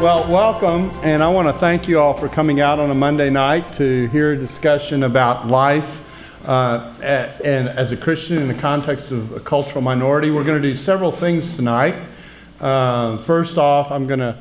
Well, welcome, and I want to thank you all for coming out on a Monday night to hear a discussion about life uh, and as a Christian in the context of a cultural minority. We're going to do several things tonight. Uh, first off, I'm going to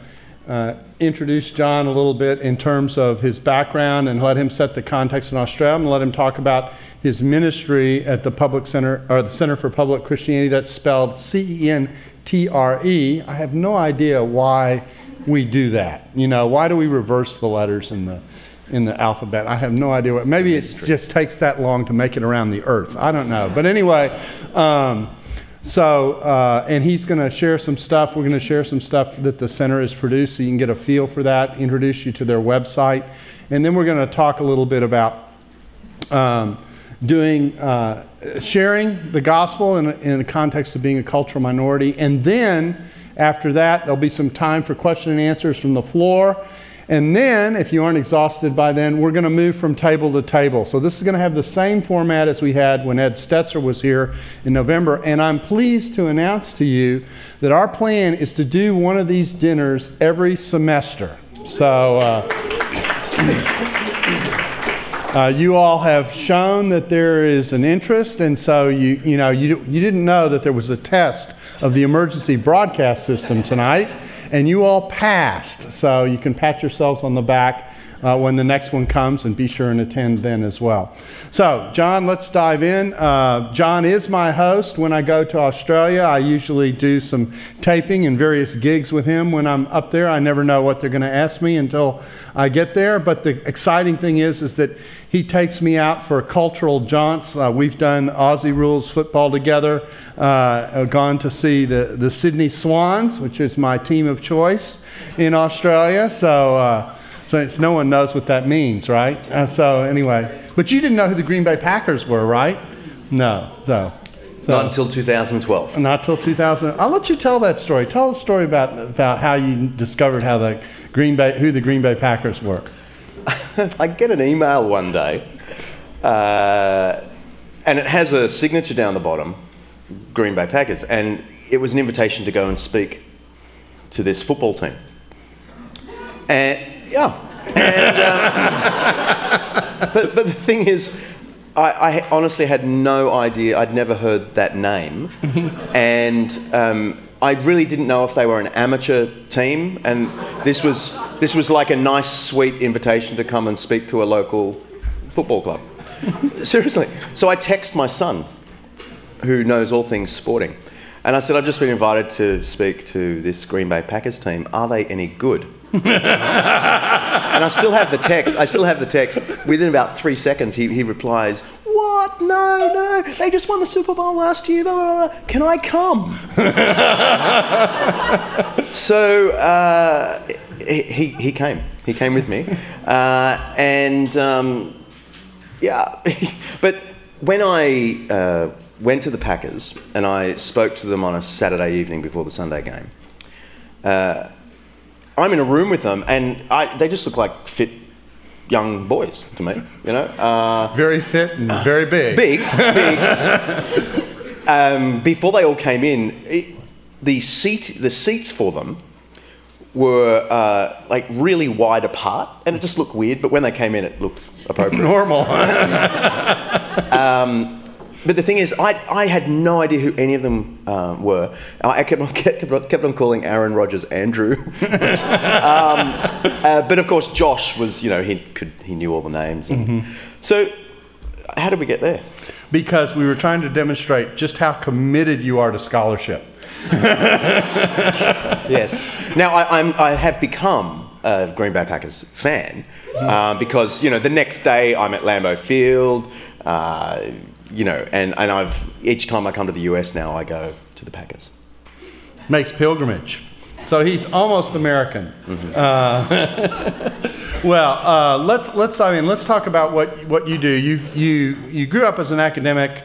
uh, introduce John a little bit in terms of his background and let him set the context in Australia and let him talk about his ministry at the Public Center or the Center for Public Christianity. That's spelled C E N T R E. I have no idea why we do that. You know, why do we reverse the letters in the in the alphabet? I have no idea what. Maybe it just takes that long to make it around the earth. I don't know. But anyway, um, so uh, and he's going to share some stuff. We're going to share some stuff that the center has produced, so you can get a feel for that. Introduce you to their website, and then we're going to talk a little bit about. Um, doing uh, sharing the gospel in, in the context of being a cultural minority and then after that, there'll be some time for question and answers from the floor. And then, if you aren't exhausted by then, we're going to move from table to table. So, this is going to have the same format as we had when Ed Stetzer was here in November. And I'm pleased to announce to you that our plan is to do one of these dinners every semester. So, uh, Uh, you all have shown that there is an interest, and so you, you know you, you didn't know that there was a test of the emergency broadcast system tonight, and you all passed. So you can pat yourselves on the back uh, when the next one comes and be sure and attend then as well. So, John, let's dive in. Uh, John is my host when I go to Australia. I usually do some taping and various gigs with him when I'm up there. I never know what they're going to ask me until I get there. But the exciting thing is, is that he takes me out for cultural jaunts. Uh, we've done Aussie rules football together. Uh, gone to see the, the Sydney Swans, which is my team of choice in Australia. So uh, so it's, no one knows what that means, right? Uh, so anyway, but you didn't know who the Green Bay Packers were, right? No. So. So, not until 2012. Not until 2000. I'll let you tell that story. Tell a story about about how you discovered how the Green Bay, who the Green Bay Packers were. I get an email one day, uh, and it has a signature down the bottom, Green Bay Packers, and it was an invitation to go and speak to this football team. And yeah. And, um, but, but the thing is, I, I, honestly had no idea. I'd never heard that name. and um, I really didn't know if they were an amateur team. And this was, this was like a nice, sweet invitation to come and speak to a local football club. Seriously. So I text my son, who knows all things sporting. And I said, I've just been invited to speak to this Green Bay Packers team. Are they any good? And I still have the text. I still have the text. Within about three seconds, he, he replies, What? No, no. They just won the Super Bowl last year. Blah, blah, blah. Can I come? so uh, he, he came. He came with me. Uh, and um, yeah, but when I uh, went to the Packers and I spoke to them on a Saturday evening before the Sunday game, uh, I'm in a room with them, and I, they just look like fit young boys to me. You know, uh, very fit and very big. Big, big. um, before they all came in, it, the seat, the seats for them were uh, like really wide apart, and it just looked weird. But when they came in, it looked appropriate. Normal. um, but the thing is, I, I had no idea who any of them um, were. I kept on, kept, on, kept on calling Aaron Rodgers Andrew. um, uh, but of course, Josh was, you know, he, could, he knew all the names. Mm-hmm. So, how did we get there? Because we were trying to demonstrate just how committed you are to scholarship. yes. Now, I, I'm, I have become a Green Bay Packers fan uh, because, you know, the next day I'm at Lambeau Field. Uh, you know, and, and I've each time I come to the US now, I go to the Packers. Makes pilgrimage. So he's almost American. Uh, well, uh, let's let's I mean let's talk about what what you do. You you you grew up as an academic,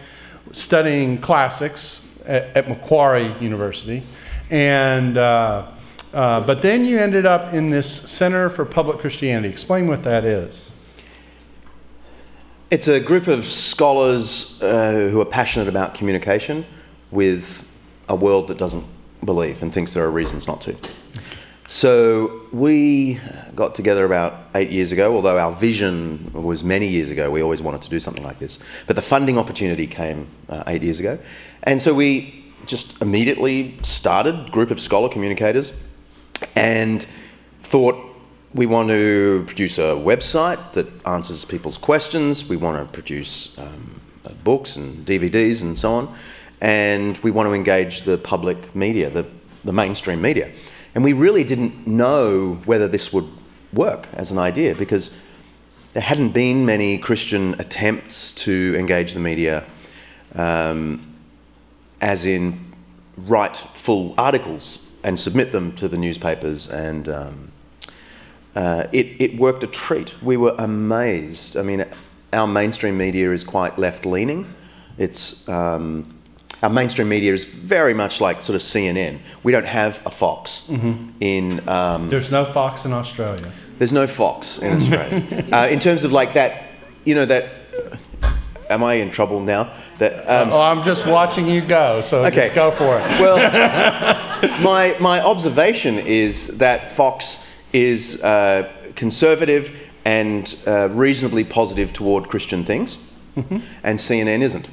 studying classics at, at Macquarie University, and uh, uh, but then you ended up in this Center for Public Christianity. Explain what that is. It's a group of scholars uh, who are passionate about communication with a world that doesn't believe and thinks there are reasons not to. So we got together about eight years ago, although our vision was many years ago. We always wanted to do something like this. But the funding opportunity came uh, eight years ago. And so we just immediately started group of scholar communicators and thought we want to produce a website that answers people's questions. We want to produce um, uh, books and DVDs and so on. And we want to engage the public media, the, the mainstream media. And we really didn't know whether this would work as an idea because there hadn't been many Christian attempts to engage the media, um, as in write full articles and submit them to the newspapers. And um, uh, it, it worked a treat. We were amazed. I mean, our mainstream media is quite left leaning. It's um, our mainstream media is very much like sort of CNN. We don't have a Fox in. Um, There's no Fox in Australia. there's no Fox in Australia. uh, in terms of like that, you know that. Am I in trouble now? That um, oh, I'm just watching you go, so Okay. just go for it. well, my my observation is that Fox is uh, conservative and uh, reasonably positive toward Christian things, and CNN isn't.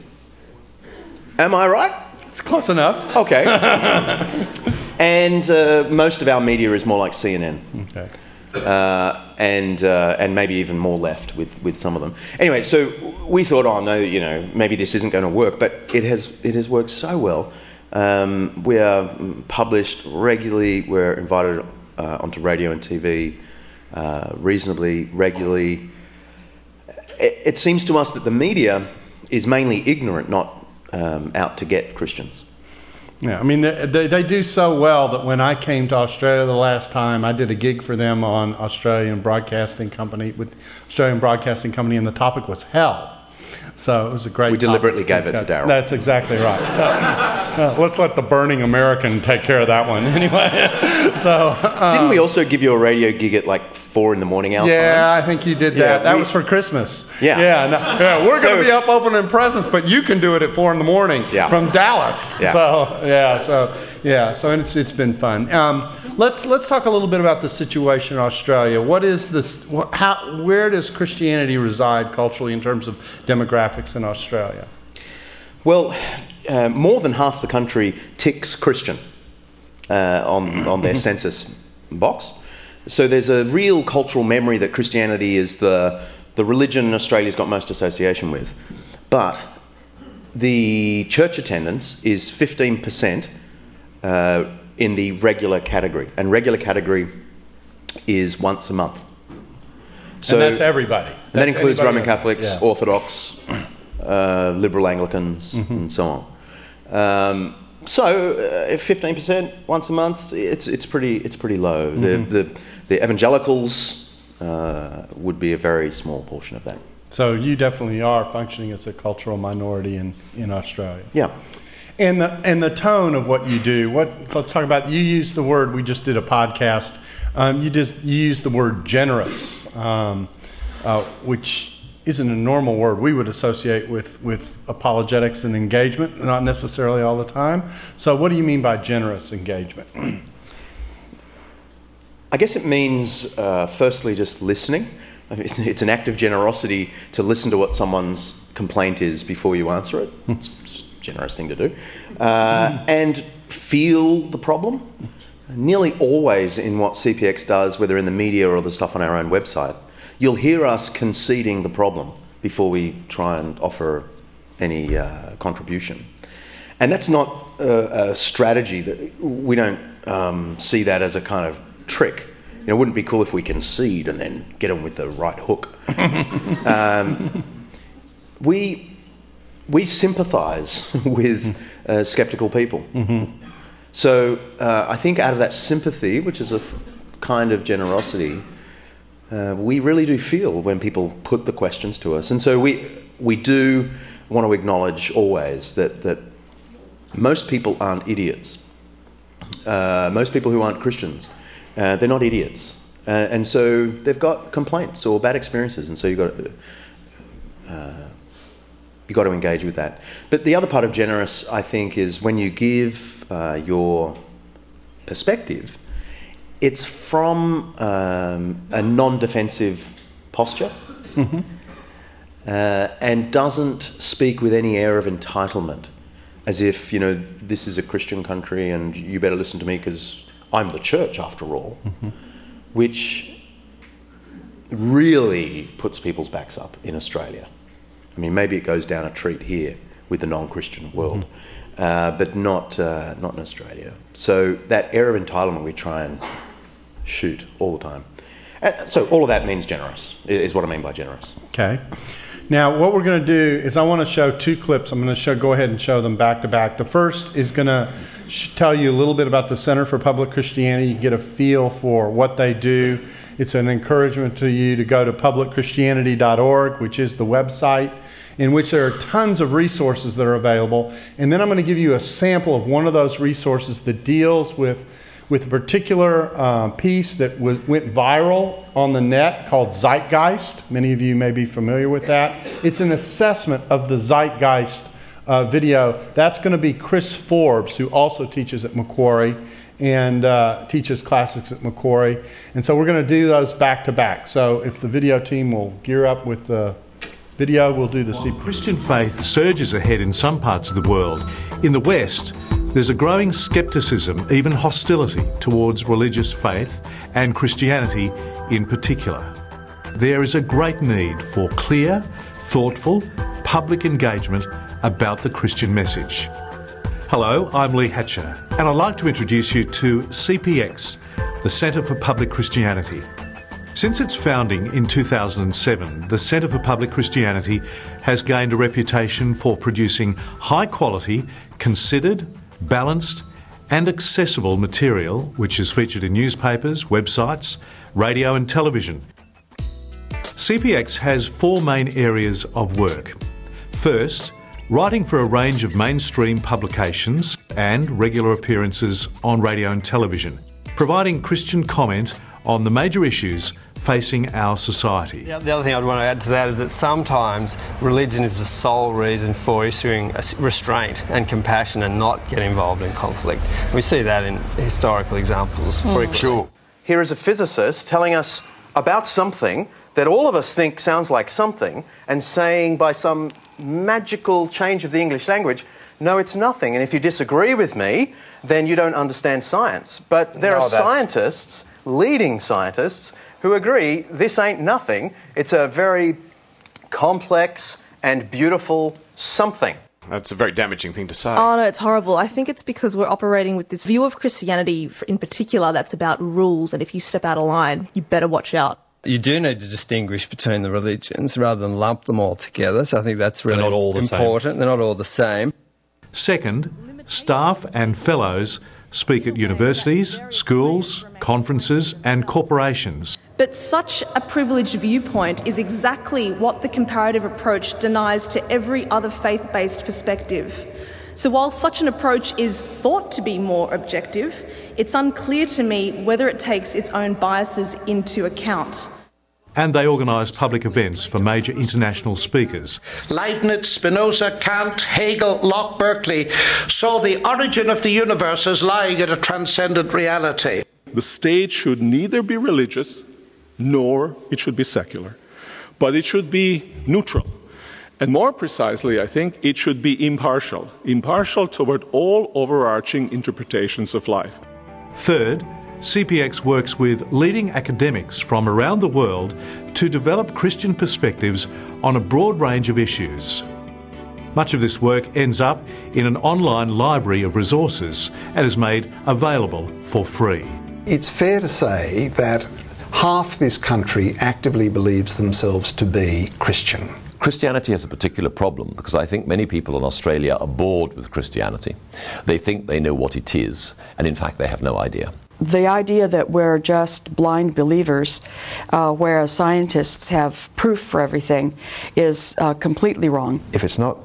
Am I right? It's close enough. Okay. and uh, most of our media is more like CNN. Okay. uh, and uh, and maybe even more left with, with some of them. Anyway, so we thought, oh no, you know, maybe this isn't going to work, but it has it has worked so well. Um, we are published regularly. We're invited uh, onto radio and TV uh, reasonably regularly. It, it seems to us that the media is mainly ignorant, not um, out to get Christians. Yeah, I mean, they, they, they do so well that when I came to Australia the last time, I did a gig for them on Australian Broadcasting Company with Australian Broadcasting Company, and the topic was hell. So it was a great. We deliberately gave it to. Darrell. That's exactly right. So uh, let's let the burning American take care of that one anyway. so uh, Didn't we also give you a radio gig at like four in the morning our yeah, time? I think you did that. Yeah, that we- was for Christmas. Yeah. yeah, no, yeah. We're going to be up opening presents, but you can do it at four in the morning Yeah. from Dallas. Yeah. So yeah, so yeah, so it's, it's been fun. Um, let's let's talk a little bit about the situation in Australia. What is this? wh- How where does Christianity reside culturally in terms of demographics in Australia? Well, uh, more than half the country ticks Christian uh, on, on their census box. So there's a real cultural memory that Christianity is the, the religion Australia's got most association with. But the church attendance is 15% uh, in the regular category. And regular category is once a month. So and that's everybody. and that includes Roman. Catholics, Yeah. Orthodox, uh, liberal Anglicans, and so on. Um, so, uh, fifteen percent once a month, it's it's pretty it's pretty low. The, the the evangelicals uh, would be a very small portion of that. So you definitely are functioning as a cultural minority in, in Australia. Yeah. And the and the tone of what you do. What let's talk about. You use the word. We just did a podcast. Um, you just you use the word generous, um, uh, which isn't a normal word we would associate with with apologetics and engagement. Not necessarily all the time. So what do you mean by generous engagement? I guess it means, uh, firstly, just listening. It's an act of generosity to listen to what someone's complaint is before you answer it. It's generous thing to do. Uh, and feel the problem. Nearly always in what CPX does, whether in the media or the stuff on our own website, you'll hear us conceding the problem before we try and offer any uh, contribution. And that's not a, a strategy that we don't um, see that as a kind of trick. You know, it wouldn't be cool if we concede and then get them with the right hook. um, we we sympathise with uh, skeptical people. So uh, I think out of that sympathy, which is a f- kind of generosity, uh, we really do feel when people put the questions to us. And so we, we do want to acknowledge always that, that most people aren't idiots. Uh, most people who aren't Christians, uh, they're not idiots. Uh, and so they've got complaints or bad experiences, and so you've got to, uh, you've got to engage with that. But the other part of generous, I think, is when you give uh, your perspective, it's from um, a non-defensive posture uh, and doesn't speak with any air of entitlement, as if you know this is a Christian country and you better listen to me because I'm the church after all, which really puts people's backs up in Australia. I mean, maybe it goes down a treat here with the non-Christian world, uh, but not uh, not in Australia. So that air of entitlement we try and shoot all the time. Uh, so all of that means generous is what I mean by generous. Okay. Now, what we're going to do is I want to show two clips. I'm going to show, go ahead and show them back to back. The first is going to sh- tell you a little bit about the Center for Public Christianity. You get a feel for what they do. It's an encouragement to you to go to publicchristianity.org, which is the website in which there are tons of resources that are available. And then I'm going to give you a sample of one of those resources that deals with with a particular uh, piece that w- went viral on the net called Zeitgeist. Many of you may be familiar with that. It's an assessment of the Zeitgeist uh, video. That's going to be Chris Forbes, who also teaches at Macquarie and uh, teaches classics at Macquarie. And so we're going to do those back to back. So if the video team will gear up with the video, we'll do the C. Christian faith surges ahead in some parts of the world. In the West, there's a growing scepticism, even hostility, towards religious faith and Christianity in particular. There is a great need for clear, thoughtful, public engagement about the Christian message. Hello, I'm Lee Hatcher, and I'd like to introduce you to CPX, the Centre for Public Christianity. Since its founding in 2007, the Centre for Public Christianity has gained a reputation for producing high quality, considered, balanced, and accessible material which is featured in newspapers, websites, radio, and television. CPX has four main areas of work. First, writing for a range of mainstream publications and regular appearances on radio and television, providing Christian comment on the major issues facing our society. The the other thing I'd want to add to that is that sometimes religion is the sole reason for issuing restraint and compassion and not get involved in conflict. We see that in historical examples hmm. frequently. Sure. Here is a physicist telling us about something that all of us think sounds like something and saying by some magical change of the English language, no, it's nothing. And if you disagree with me, then you don't understand science. But there No, are that's- scientists, leading scientists, who agree this ain't nothing. It's a very complex and beautiful something. That's a very damaging thing to say. Oh no, it's horrible. I think it's because we're operating with this view of Christianity in particular that's about rules, and if you step out of line, you better watch out. You do need to distinguish between the religions rather than lump them all together. So I think that's really not all the same. important. They're not all the same. Second, staff and fellows speak at universities, schools, conferences, and corporations. But such a privileged viewpoint is exactly what the comparative approach denies to every other faith based perspective. So, while such an approach is thought to be more objective, it's unclear to me whether it takes its own biases into account. And they organise public events for major international speakers. Leibniz, Spinoza, Kant, Hegel, Locke, Berkeley saw the origin of the universe as lying in a transcendent reality. The state should neither be religious nor it should be secular, but it should be neutral. And more precisely, I think it should be impartial, impartial toward all overarching interpretations of life. Third, CPX works with leading academics from around the world to develop Christian perspectives on a broad range of issues. Much of this work ends up in an online library of resources and is made available for free. It's fair to say that half this country actively believes themselves to be Christian. Christianity has a particular problem because I think many people in Australia are bored with Christianity. They think they know what it is, and in fact, they have no idea. The idea that we're just blind believers, uh, whereas scientists have proof for everything, is uh, completely wrong. If it's not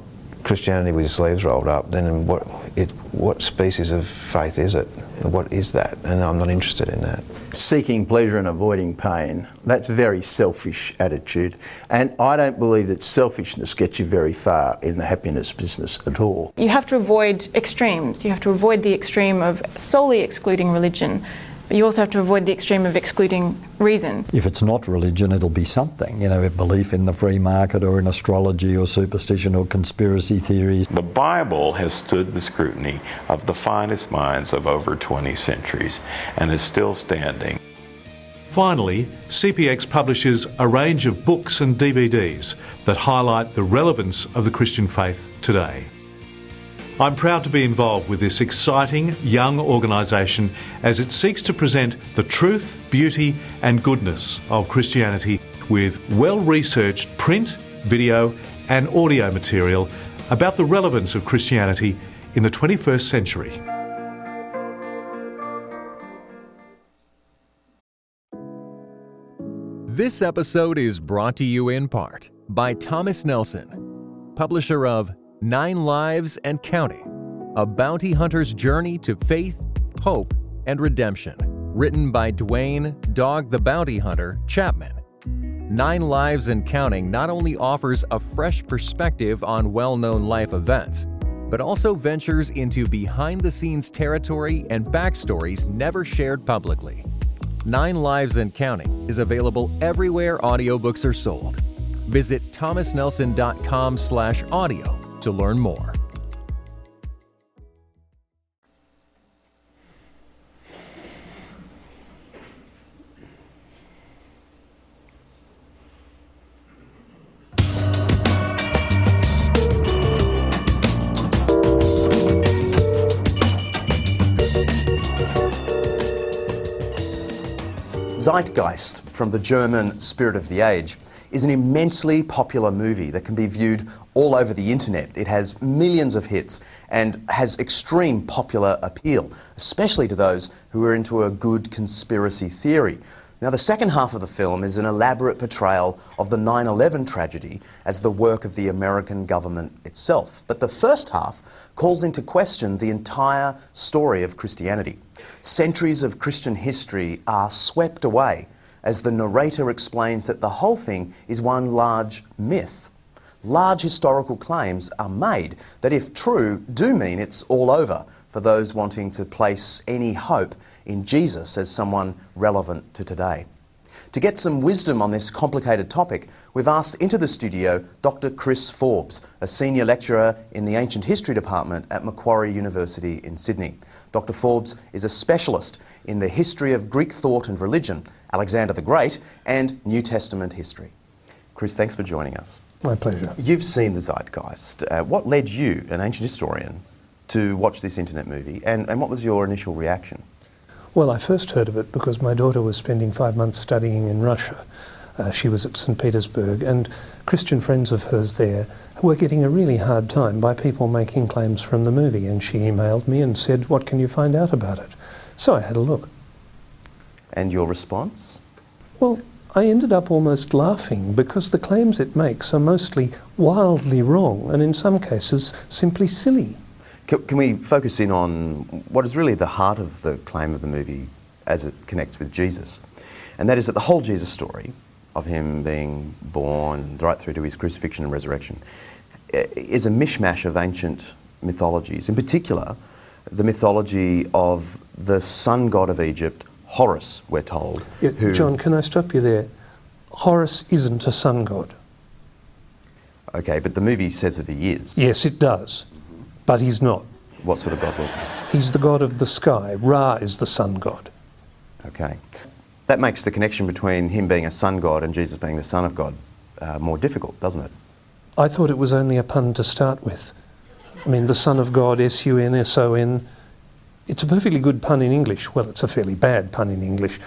Christianity with sleeves rolled up, then what, it, what species of faith is it? What is that? And I'm not interested in that. Seeking pleasure and avoiding pain, that's a very selfish attitude. And I don't believe that selfishness gets you very far in the happiness business at all. You have to avoid extremes. You have to avoid the extreme of solely excluding religion but you also have to avoid the extreme of excluding reason. If it's not religion, it'll be something, you know, a belief in the free market or in astrology or superstition or conspiracy theories. The Bible has stood the scrutiny of the finest minds of over 20 centuries and is still standing. Finally, CPX publishes a range of books and DVDs that highlight the relevance of the Christian faith today. I'm proud to be involved with this exciting young organisation as it seeks to present the truth, beauty, and goodness of Christianity with well researched print, video, and audio material about the relevance of Christianity in the 21st century. This episode is brought to you in part by Thomas Nelson, publisher of Nine Lives and Counting A Bounty Hunter's Journey to Faith, Hope, and Redemption, written by Duane Dog the Bounty Hunter Chapman. Nine Lives and Counting not only offers a fresh perspective on well known life events, but also ventures into behind the scenes territory and backstories never shared publicly. Nine Lives and Counting is available everywhere audiobooks are sold. Visit thomasnelson.com/audio to learn more. Zeitgeist from the German Spirit of the Age is an immensely popular movie that can be viewed all over the internet. It has millions of hits and has extreme popular appeal, especially to those who are into a good conspiracy theory. Now, the second half of the film is an elaborate portrayal of the 9 11 tragedy as the work of the American government itself. But the first half calls into question the entire story of Christianity. Centuries of Christian history are swept away as the narrator explains that the whole thing is one large myth. Large historical claims are made that, if true, do mean it's all over for those wanting to place any hope in Jesus as someone relevant to today. To get some wisdom on this complicated topic, we've asked into the studio Dr. Chris Forbes, a senior lecturer in the Ancient History Department at Macquarie University in Sydney. Dr. Forbes is a specialist in the history of Greek thought and religion, Alexander the Great, and New Testament history. Chris, thanks for joining us. My pleasure. You've seen the zeitgeist. Uh, what led you, an ancient historian, to watch this internet movie, and, and what was your initial reaction? Well, I first heard of it because my daughter was spending five months studying in Russia. Uh, she was at St. Petersburg, and Christian friends of hers there were getting a really hard time by people making claims from the movie. And she emailed me and said, What can you find out about it? So I had a look. And your response? Well, I ended up almost laughing because the claims it makes are mostly wildly wrong and in some cases simply silly. Can, can, we focus in on what is really the heart of the claim of the movie as it connects with Jesus? And that is that the whole Jesus story of him being born right through to his crucifixion and resurrection eh, is a mishmash of ancient mythologies. In particular, the mythology of the sun god of Egypt, Horus, we're told. Yeah, who... John, can I stop you there? Horus isn't a sun god. Okay, but the movie says that he is. Yes, it does but he's not. What sort of god was he? He's the god of the sky. Ra is the sun god. Okay. That makes the connection between him being a sun god and Jesus being the son of God uh, more difficult, doesn't it? I thought it was only a pun to start with. I mean, the son of God, S U N S O N, it's a perfectly good pun in English. Well, it's a fairly bad pun in English,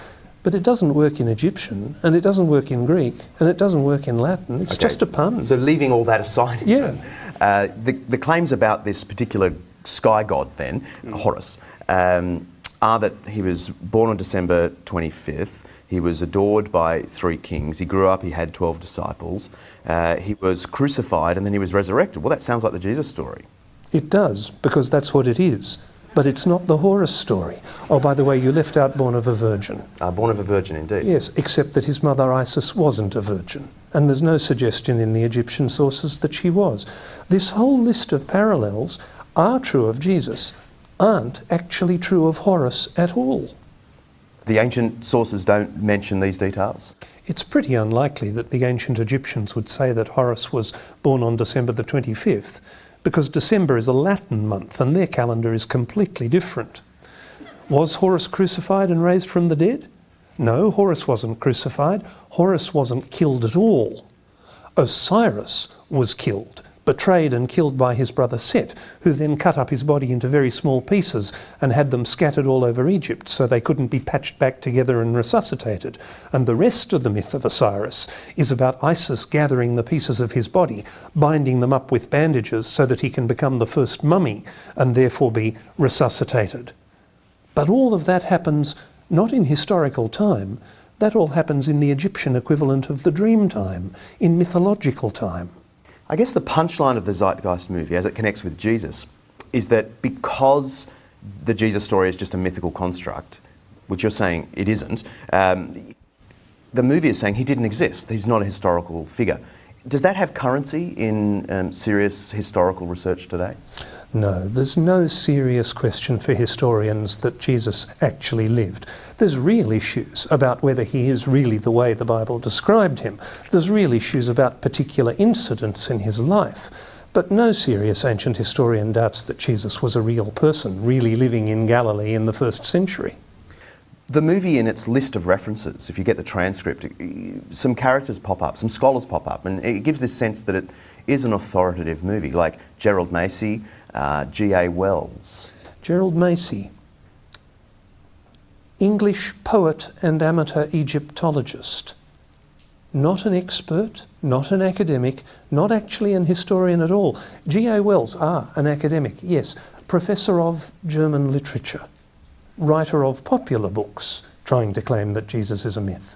but it doesn't work in Egyptian, and it doesn't work in Greek, and it doesn't work in Latin. It's Okay. just a pun. So leaving all that aside, Yeah. uh, the, the claims about this particular sky god then, Horus, um, are that he was born on December 25th. He was adored by three kings. He grew up. He had 12 disciples. Uh, he was crucified and then he was resurrected. Well, that sounds like the Jesus story. It does, because that's what it is. But it's not the Horus story. Oh, by the way, you left out born of a virgin. Uh, born of a virgin, indeed. Yes, except that his mother Isis wasn't a virgin. And there's no suggestion in the Egyptian sources that she was. This whole list of parallels are true of Jesus, aren't actually true of Horus at all. The ancient sources don't mention these details. It's pretty unlikely that the ancient Egyptians would say that Horus was born on December the 25th, because December is a Latin month and their calendar is completely different. Was Horus crucified and raised from the dead? No, Horus wasn't crucified. Horus wasn't killed at all. Osiris was killed, betrayed and killed by his brother Set, who then cut up his body into very small pieces and had them scattered all over Egypt so they couldn't be patched back together and resuscitated. And the rest of the myth of Osiris is about Isis gathering the pieces of his body, binding them up with bandages so that he can become the first mummy and therefore be resuscitated. But all of that happens not in historical time, that all happens in the Egyptian equivalent of the dream time, in mythological time. I guess the punchline of the Zeitgeist movie, as it connects with Jesus, is that because the Jesus story is just a mythical construct, which you're saying it isn't, um, the movie is saying he didn't exist. He's not a historical figure. Does that have currency in um, serious historical research today? No, there's no serious question for historians that Jesus actually lived. There's real issues about whether he is really the way the Bible described him. There's real issues about particular incidents in his life. But no serious ancient historian doubts that Jesus was a real person, really living in Galilee in the first century. The movie, in its list of references, if you get the transcript, some characters pop up, some scholars pop up, and it gives this sense that it is an authoritative movie, like Gerald Massey, uh, G.A. Wells. Gerald Massey, English poet and amateur Egyptologist. Not an expert, not an academic, not actually an historian at all. G.A. Wells, ah, an academic, yes. Professor of German literature, writer of popular books, trying to claim that Jesus is a myth.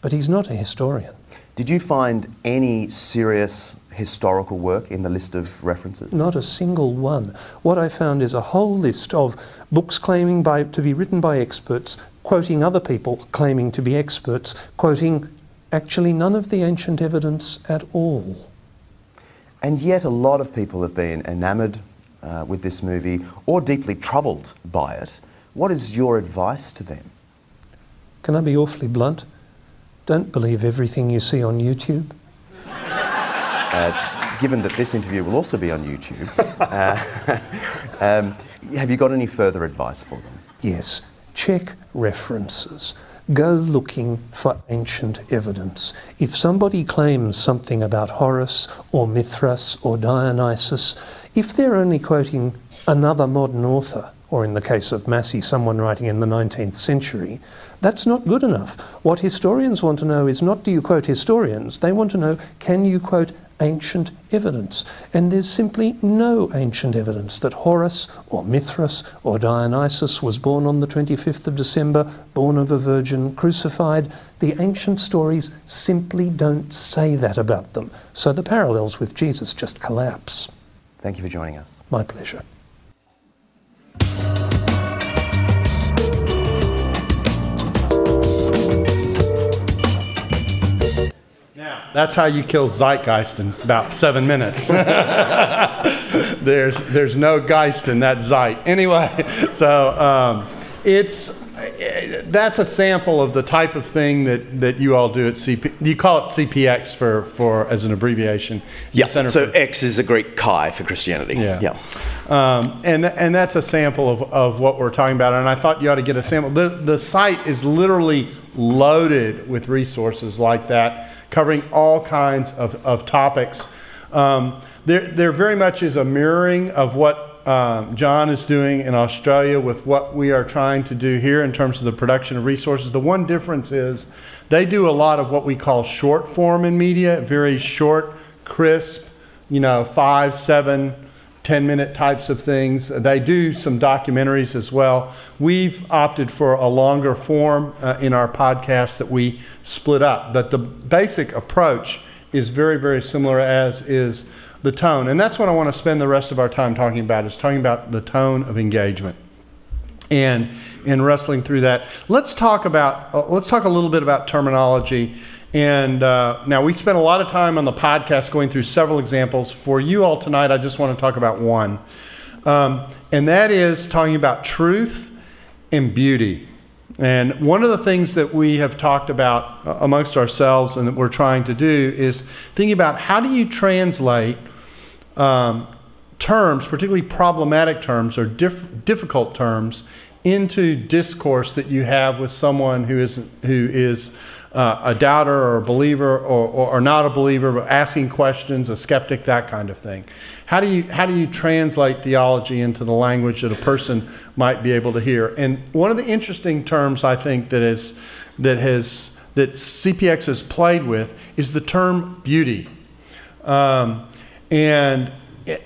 But he's not a historian. Did you find any serious historical work in the list of references? Not a single one. What I found is a whole list of books claiming by, to be written by experts, quoting other people claiming to be experts, quoting actually none of the ancient evidence at all. And yet, a lot of people have been enamoured uh, with this movie or deeply troubled by it. What is your advice to them? Can I be awfully blunt? Don't believe everything you see on YouTube. Uh, given that this interview will also be on YouTube, uh, um, have you got any further advice for them? Yes, check references. Go looking for ancient evidence. If somebody claims something about Horus or Mithras or Dionysus, if they're only quoting another modern author, or in the case of Massey, someone writing in the 19th century, that's not good enough. What historians want to know is not do you quote historians, they want to know can you quote ancient evidence. And there's simply no ancient evidence that Horus or Mithras or Dionysus was born on the 25th of December, born of a virgin, crucified. The ancient stories simply don't say that about them. So the parallels with Jesus just collapse. Thank you for joining us. My pleasure. That's how you kill zeitgeist in about seven minutes. there's, there's no geist in that zeit. Anyway, so um, it's, that's a sample of the type of thing that, that you all do at CP. You call it CPX for, for as an abbreviation. Yeah. So for- X is a Greek chi for Christianity. Yeah. Yeah. Um, and, and that's a sample of, of what we're talking about. And I thought you ought to get a sample. The, the site is literally loaded with resources like that, covering all kinds of, of topics. Um, there, there very much is a mirroring of what um, John is doing in Australia with what we are trying to do here in terms of the production of resources. The one difference is they do a lot of what we call short form in media, very short, crisp, you know, five, seven, 10 minute types of things. They do some documentaries as well. We've opted for a longer form uh, in our podcast that we split up. But the basic approach is very, very similar, as is the tone. And that's what I want to spend the rest of our time talking about, is talking about the tone of engagement. And in wrestling through that, let's talk about uh, let's talk a little bit about terminology and uh, now we spent a lot of time on the podcast going through several examples. For you all tonight, I just want to talk about one. Um, and that is talking about truth and beauty. And one of the things that we have talked about uh, amongst ourselves and that we're trying to do is thinking about how do you translate um, terms, particularly problematic terms or diff- difficult terms, into discourse that you have with someone who is who is uh, a doubter or a believer or, or, or, not a believer, but asking questions, a skeptic, that kind of thing. How do you how do you translate theology into the language that a person might be able to hear? And one of the interesting terms I think that is that has that CPX has played with is the term beauty, um, and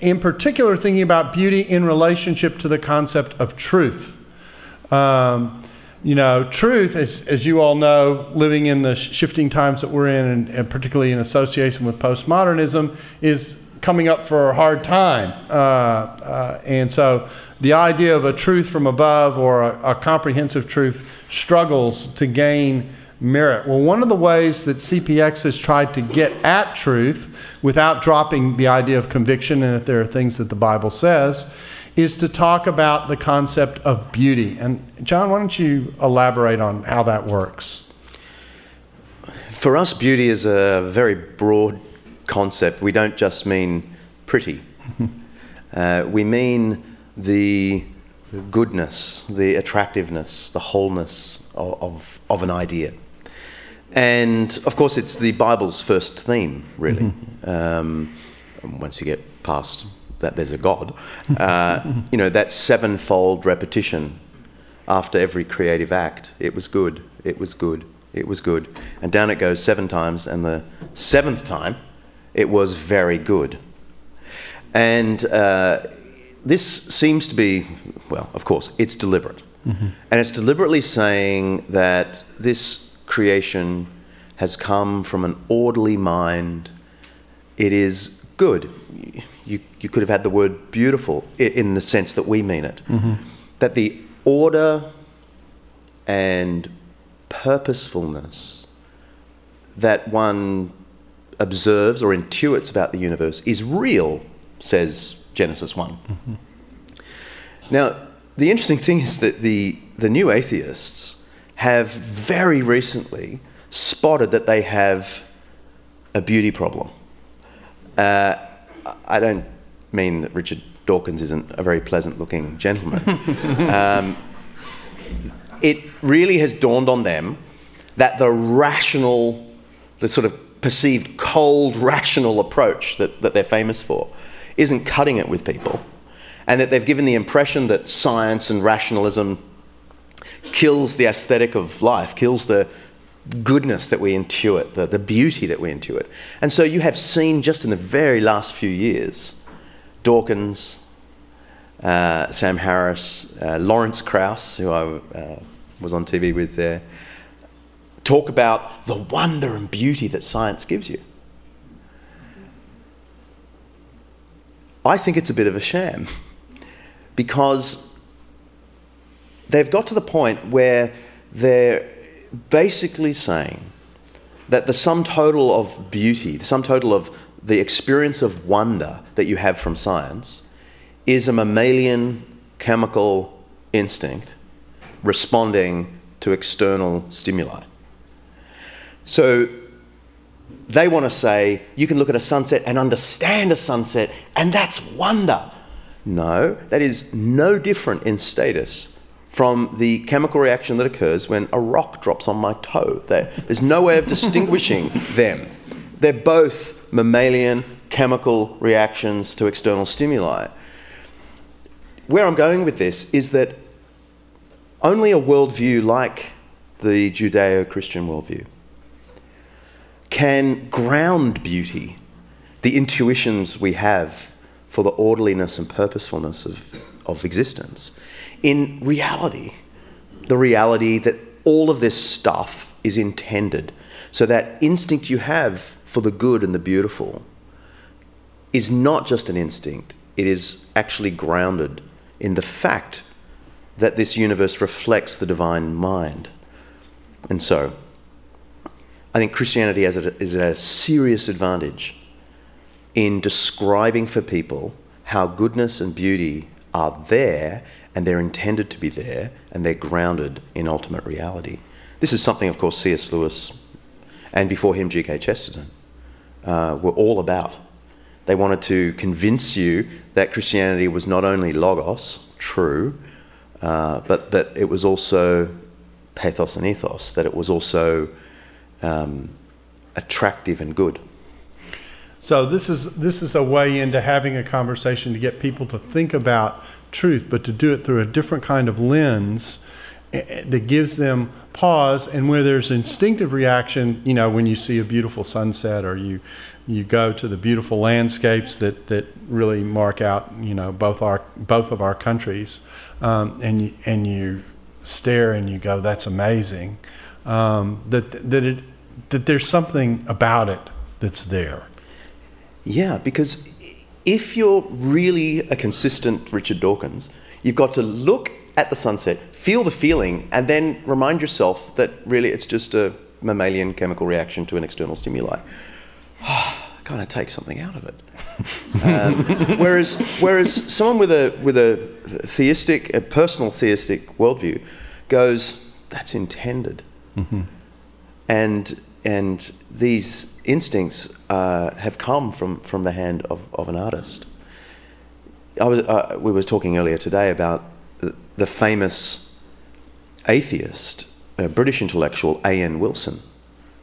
in particular, thinking about beauty in relationship to the concept of truth. Um, you know, truth, as, as you all know, living in the shifting times that we're in, and, and particularly in association with postmodernism, is coming up for a hard time. Uh, uh, and so the idea of a truth from above or a, a, comprehensive truth struggles to gain merit. Well, one of the ways that CPX has tried to get at truth without dropping the idea of conviction and that there are things that the Bible says is to talk about the concept of beauty. And John, why don't you elaborate on how that works? For us, beauty is a very broad concept. We don't just mean pretty, uh, we mean the goodness, the attractiveness, the wholeness of, of, of, an idea. And of course, it's the Bible's first theme, really. Mm-hmm. Um, once you get past that there's a God, uh, you know, that sevenfold repetition after every creative act. It was good, it was good, it was good. And down it goes seven times, and the seventh time, it was very good. And uh, this seems to be, well, of course, it's deliberate. Mm-hmm. And it's deliberately saying that this creation has come from an orderly mind. It is good you, you could have had the word beautiful in the sense that we mean it. Mm-hmm. That the order and purposefulness that one observes or intuits about the universe is real, says Genesis one mm-hmm. Now, the interesting thing is that the, the new atheists have very recently spotted that they have a beauty problem. Uh, I don't mean that Richard Dawkins isn't a very pleasant looking gentleman. um, it really has dawned on them that the rational, the sort of perceived cold, rational approach that, that they're famous for isn't cutting it with people. And that they've given the impression that science and rationalism kills the aesthetic of life, kills the, goodness that we intuit, the, the beauty that we intuit. And so you have seen just in the very last few years Dawkins, uh, Sam Harris, uh, Lawrence Krauss, who I uh, was on TV with there, talk about the wonder and beauty that science gives you. I think it's a bit of a sham because they've got to the point where they're basically saying that the sum total of beauty, the sum total of the experience of wonder that you have from science, is a mammalian chemical instinct responding to external stimuli. So they want to say you can look at a sunset and understand a sunset, and that's wonder. No, that is no different in status from the chemical reaction that occurs when a rock drops on my toe. They're, there's no way of distinguishing them. They're both mammalian chemical reactions to external stimuli. where I'm going with this is that only a worldview like the Judeo Christian worldview can ground beauty, the intuitions we have for the orderliness and purposefulness of, of existence, in reality. The reality that all of this stuff is intended. So that instinct you have for the good and the beautiful is not just an instinct, it is actually grounded in the fact that this universe reflects the divine mind. And so, I think Christianity is at a, is at a serious advantage in describing for people how goodness and beauty are there and they're intended to be there and they're grounded in ultimate reality. This is something, of course, C.S. Lewis and before him G.K. Chesterton uh, were all about. They wanted to convince you that Christianity was not only logos, true, uh, but that it was also pathos and ethos, that it was also um, attractive and good. So this is this is a way into having a conversation to get people to think about truth, but to do it through a different kind of lens eh, eh, that gives them pause and where there's instinctive reaction you know when you see a beautiful sunset or you you go to the beautiful landscapes that that really mark out you know both our both of our countries um, and you, and you stare and you go that's amazing um, that that it that there's something about it that's there yeah because if you're really a consistent Richard Dawkins, you've got to look at the sunset, feel the feeling, and then remind yourself that really it's just a mammalian chemical reaction to an external stimuli. kind of take something out of it. Um, whereas, whereas someone with a with a theistic, a personal theistic worldview, goes, "That's intended," mm-hmm. and and these instincts uh, have come from, from the hand of, of an artist. I was, uh, we were talking earlier today about the famous atheist, uh, British intellectual A.N. Wilson,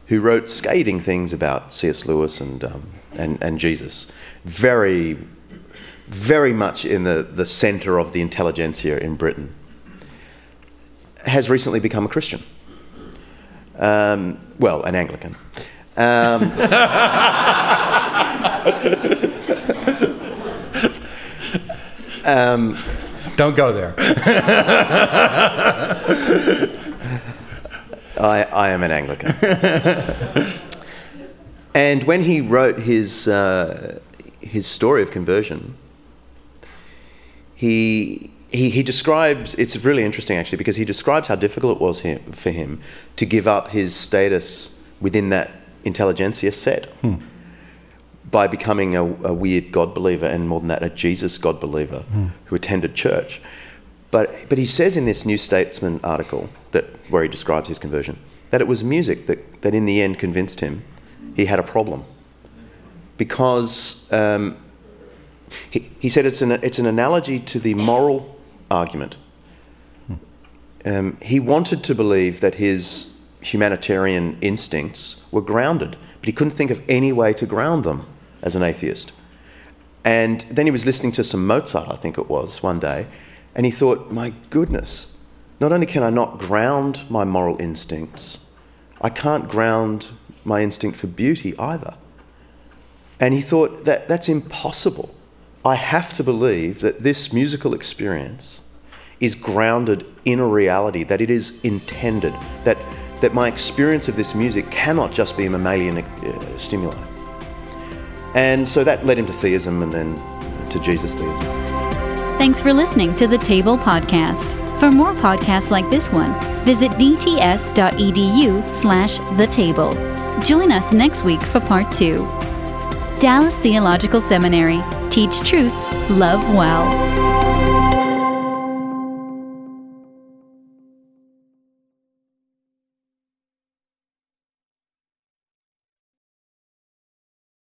who wrote scathing things about C.S. Lewis and, um, and, and Jesus. Very, very much in the, the centre of the intelligentsia in Britain. Has recently become a Christian. Um, well, an Anglican. Um, um, Don't go there. I, I am an Anglican. and when he wrote his, uh, his story of conversion, he he, he describes it's really interesting actually because he describes how difficult it was him, for him to give up his status within that intelligentsia set hmm. by becoming a, a, weird God believer and more than that a Jesus God believer hmm. who attended church. But but he says in this New Statesman article that where he describes his conversion that it was music that, that in the end convinced him he had a problem because um, he, he said it's an, it's an analogy to the moral argument. Um, he wanted to believe that his humanitarian instincts were grounded, but he couldn't think of any way to ground them as an atheist. And then he was listening to some Mozart, I think it was, one day, and he thought, my goodness, not only can I not ground my moral instincts, I can't ground my instinct for beauty either. And he thought that that's impossible. I have to believe that this musical experience is grounded in a reality, that it is intended, that, that my experience of this music cannot just be a mammalian uh, stimuli. And so that led him to theism and then to Jesus theism. Thanks for listening to the Table Podcast. For more podcasts like this one, visit dts.edu slash the table. Join us next week for part two. Dallas Theological Seminary. Teach truth, love well.